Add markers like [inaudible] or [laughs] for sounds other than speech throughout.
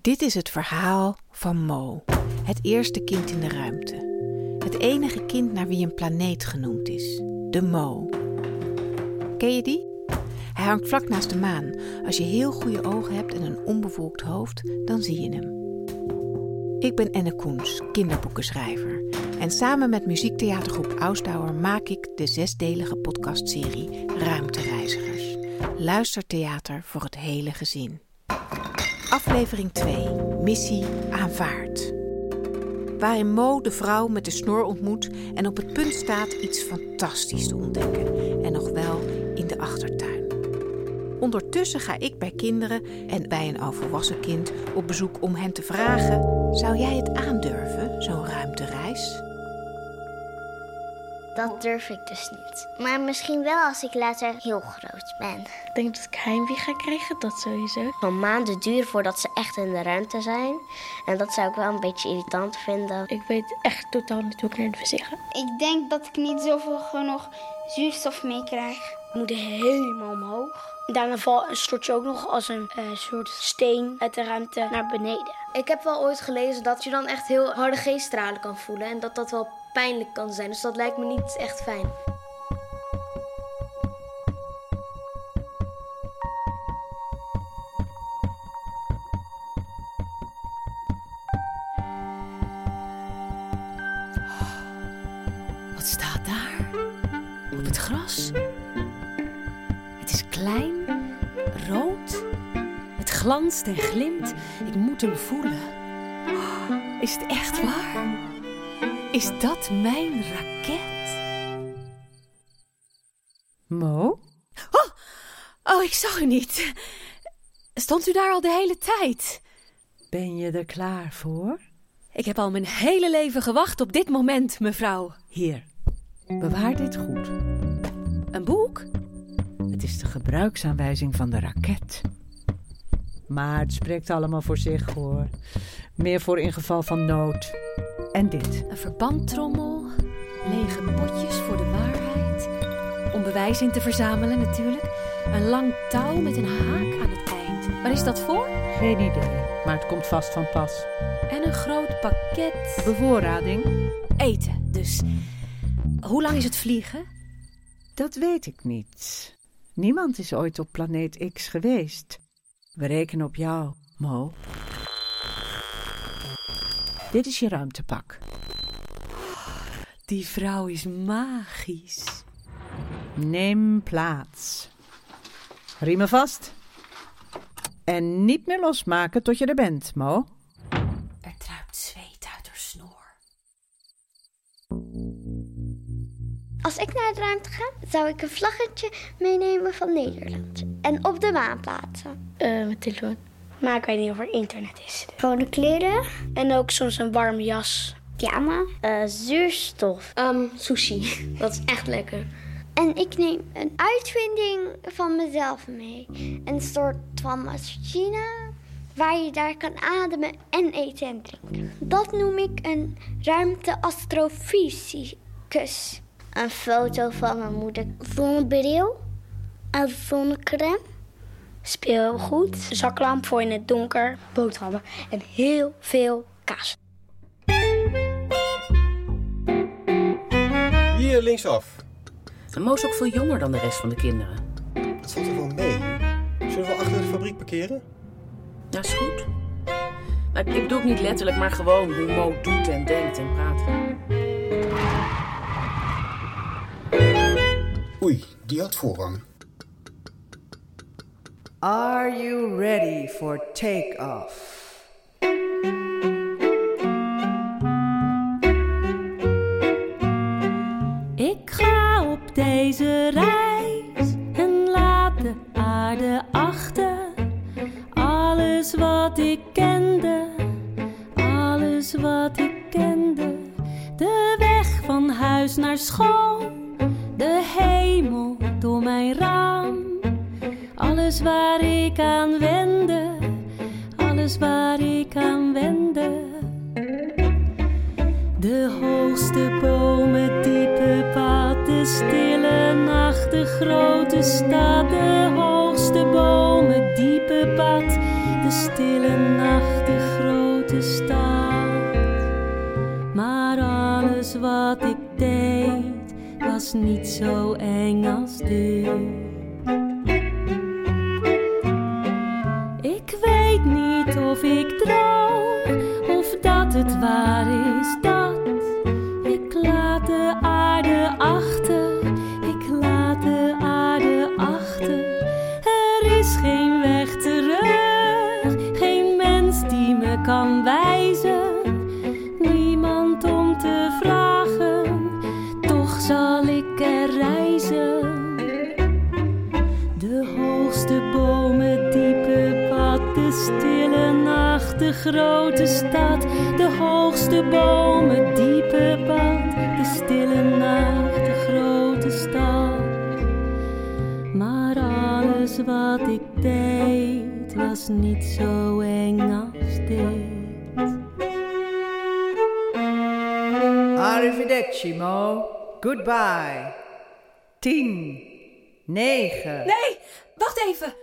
Dit is het verhaal van Mo, het eerste kind in de ruimte. Het enige kind naar wie een planeet genoemd is, de Mo. Ken je die? Hij hangt vlak naast de maan. Als je heel goede ogen hebt en een onbevolkt hoofd, dan zie je hem. Ik ben Enne Koens, kinderboekenschrijver. En samen met muziektheatergroep Ausdauer maak ik de zesdelige podcastserie Ruimtereizigers. Luistertheater voor het hele gezin. Aflevering 2. Missie aanvaard. Waarin Mo de vrouw met de snor ontmoet en op het punt staat iets fantastisch te ontdekken. En nog wel in de achtertuin. Ondertussen ga ik bij kinderen en bij een al volwassen kind op bezoek om hen te vragen: zou jij het aandurven, zo'n ruimtereis? Dat durf ik dus niet. Maar misschien wel als ik later heel groot ben. Ik denk dat ik heimwee ga krijgen, dat sowieso. Van maanden duren voordat ze echt in de ruimte zijn. En dat zou ik wel een beetje irritant vinden. Ik weet echt totaal niet hoe ik naar de. Ik denk dat ik niet zoveel genoeg zuurstof meekrijg. Moet helemaal omhoog. Daarna val, stort je ook nog als een eh, soort steen uit de ruimte naar beneden. Ik heb wel ooit gelezen dat je dan echt heel harde G-stralen kan voelen. En dat dat wel pijnlijk kan zijn. Dus dat lijkt me niet echt fijn. Wat staat daar? Op het gras? Klein, rood. Het glanst en glimt. Ik moet hem voelen. Is het echt waar? Is dat mijn raket? Mo? Oh, oh, ik zag u niet. Stond u daar al de hele tijd? Ben je er klaar voor? Ik heb al mijn hele leven gewacht op dit moment, mevrouw. Hier, bewaar dit goed. Een boek? Het is de gebruiksaanwijzing van de raket. Maar het spreekt allemaal voor zich hoor. Meer voor in geval van nood. En dit. Een verbandtrommel, lege potjes voor de waarheid. Om bewijs in te verzamelen natuurlijk. Een lang touw met een haak aan het eind. Waar is dat voor? Geen idee, maar het komt vast van pas. En een groot pakket. Bevoorrading? Eten, dus. Hoe lang is het vliegen? Dat weet ik niet. Niemand is ooit op planeet X geweest. We rekenen op jou, Mo. Dit is je ruimtepak. Die vrouw is magisch. Neem plaats. Riemen vast. En niet meer losmaken tot je er bent, Mo. Ruimte ga, zou ik een vlaggetje meenemen van Nederland. En op de maan plaatsen. Eh, mijn telefoon. Maar ik weet niet of er internet is. Gewone kleren, En ook soms een warme jas. pyjama, Eh, zuurstof. Ehm, sushi. [laughs] Dat is echt lekker. En ik neem een uitvinding van mezelf mee. Een soort van machine waar je daar kan ademen en eten en drinken. Dat noem ik een ruimte-astrofysicus. Een foto van mijn moeder. Zonnebril. Een zonnecrème. Speelgoed. Zaklamp voor in het donker. Boterhammen. En heel veel kaas. Hier linksaf. En Mo is ook veel jonger dan de rest van de kinderen. Dat valt er wel mee. Zullen we achter de fabriek parkeren? Ja, is goed. Maar ik bedoel ook niet letterlijk, maar gewoon hoe Mo doet en denkt en praat. Die had voorrang. Are you ready for takeoff? Ik ga op deze reis en laat de aarde achter. Alles wat ik kende, alles wat ik Waar ik aan wende, alles waar ik aan wende. De hoogste bomen, diepe pad, de stille nacht, de grote stad. De hoogste bomen, diepe pad, de stille nacht, de grote stad. Maar alles wat ik deed was niet zo eng als dit. Of ik droom of dat het waar is dat ik laat de aarde achter. Ik laat de aarde achter. Er is geen weg terug, geen mens die me kan wijzen. Niemand om te vragen, toch zal ik er reizen. De hoogste bomen, diepe pad, de stille de grote stad. De hoogste bomen, diepe pad, de stille nacht, de grote stad. Maar alles wat ik deed was niet zo eng als dit. Arrivederci, Mo. Goodbye. Tien. Negen. Nee, wacht even.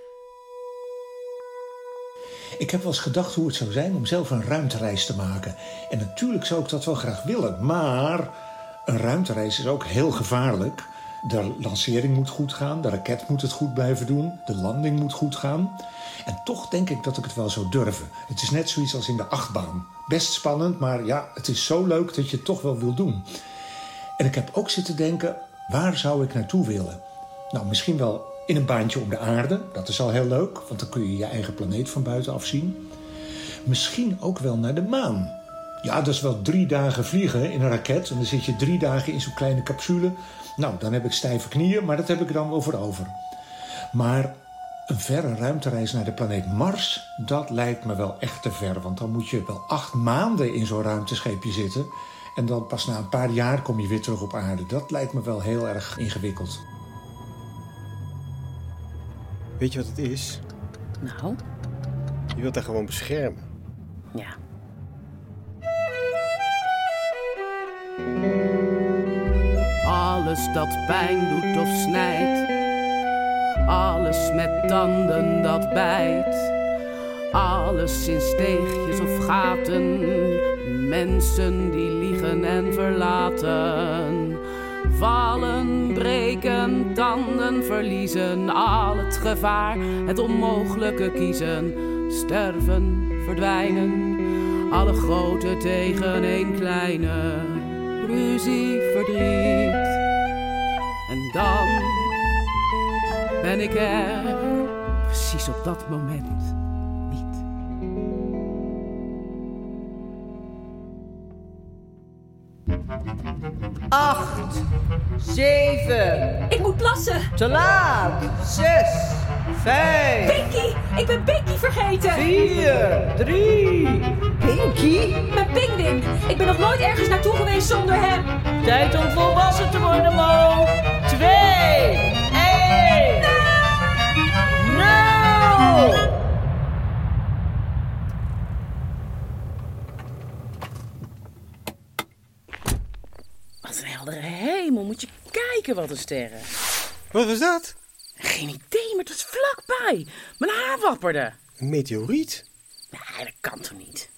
Ik heb wel eens gedacht hoe het zou zijn om zelf een ruimtereis te maken. En natuurlijk zou ik dat wel graag willen, maar een ruimtereis is ook heel gevaarlijk. De lancering moet goed gaan, de raket moet het goed blijven doen, de landing moet goed gaan. En toch denk ik dat ik het wel zou durven. Het is net zoiets als in de achtbaan. Best spannend, maar ja, het is zo leuk dat je het toch wel wil doen. En ik heb ook zitten denken, waar zou ik naartoe willen? Nou, misschien wel in een baantje om de aarde. Dat is al heel leuk, want dan kun je je eigen planeet van buitenaf zien. Misschien ook wel naar de maan. Ja, dat is wel drie dagen vliegen in een raket. En dan zit je drie dagen in zo'n kleine capsule. Nou, dan heb ik stijve knieën, maar dat heb ik dan voor over. Maar een verre ruimtereis naar de planeet Mars, dat lijkt me wel echt te ver. Want dan moet je wel acht maanden in zo'n ruimtescheepje zitten. En dan pas na een paar jaar kom je weer terug op aarde. Dat lijkt me wel heel erg ingewikkeld. Weet je wat het is? Nou? Je wilt haar gewoon beschermen. Ja. Alles dat pijn doet of snijdt. Alles met tanden dat bijt. Alles in steegjes of gaten. Mensen die liegen en verlaten. Vallen, breken, tanden verliezen. Al het gevaar, het onmogelijke kiezen. Sterven, verdwijnen. Alle grote tegen één kleine. Ruzie, verdriet. En dan ben ik er. Precies op dat moment. Acht. Zeven. Ik moet plassen. Te laat. Zes. Vijf. Pinky! Ik ben Pinky vergeten! Vier. Drie. Pinky? Mijn pingwing! Ik ben nog nooit ergens naartoe geweest zonder hem! Tijd om volwassen te worden, wat een sterren. Wat was dat? Geen idee, maar het was vlakbij. Mijn haar wapperde. Een meteoriet? Nee, dat kan toch niet?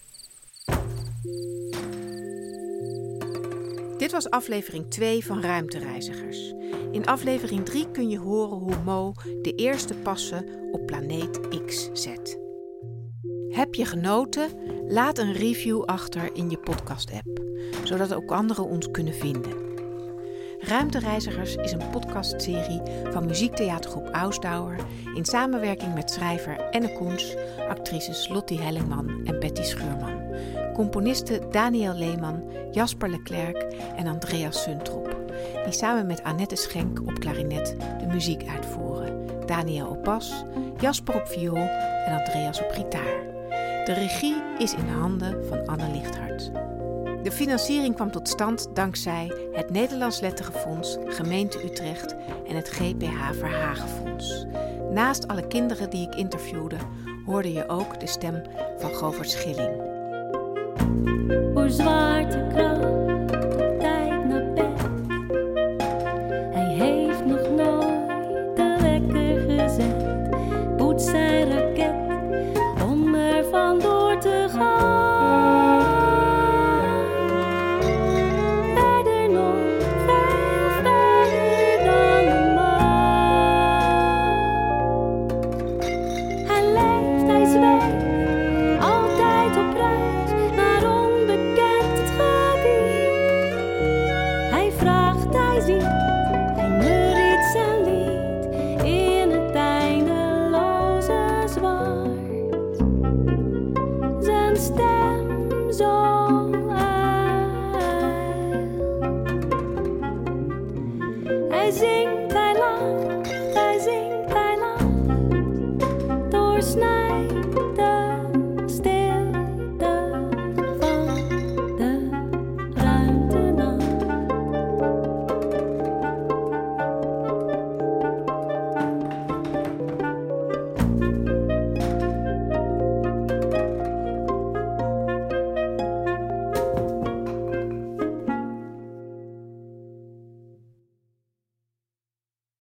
Dit was aflevering 2 van Ruimtereizigers. In aflevering 3 kun je horen hoe Mo de eerste passen op planeet X zet. Heb je genoten? Laat een review achter in je podcast-app, zodat ook anderen ons kunnen vinden. Ruimtereizigers is een podcastserie van muziektheatergroep Ausdauer in samenwerking met schrijver Enne Koens, actrices Lottie Hellingman en Betty Schuurman, componisten Daniel Leeman, Jasper Leclerc en Andreas Suntrop, die samen met Annette Schenk op klarinet de muziek uitvoeren, Daniel op bas, Jasper op viool en Andreas op gitaar. De regie is in handen van Anne Lichthart. De financiering kwam tot stand dankzij het Nederlands Letterenfonds, Gemeente Utrecht en het GPH Verhagenfonds. Naast alle kinderen die ik interviewde, hoorde je ook de stem van Govert Schilling.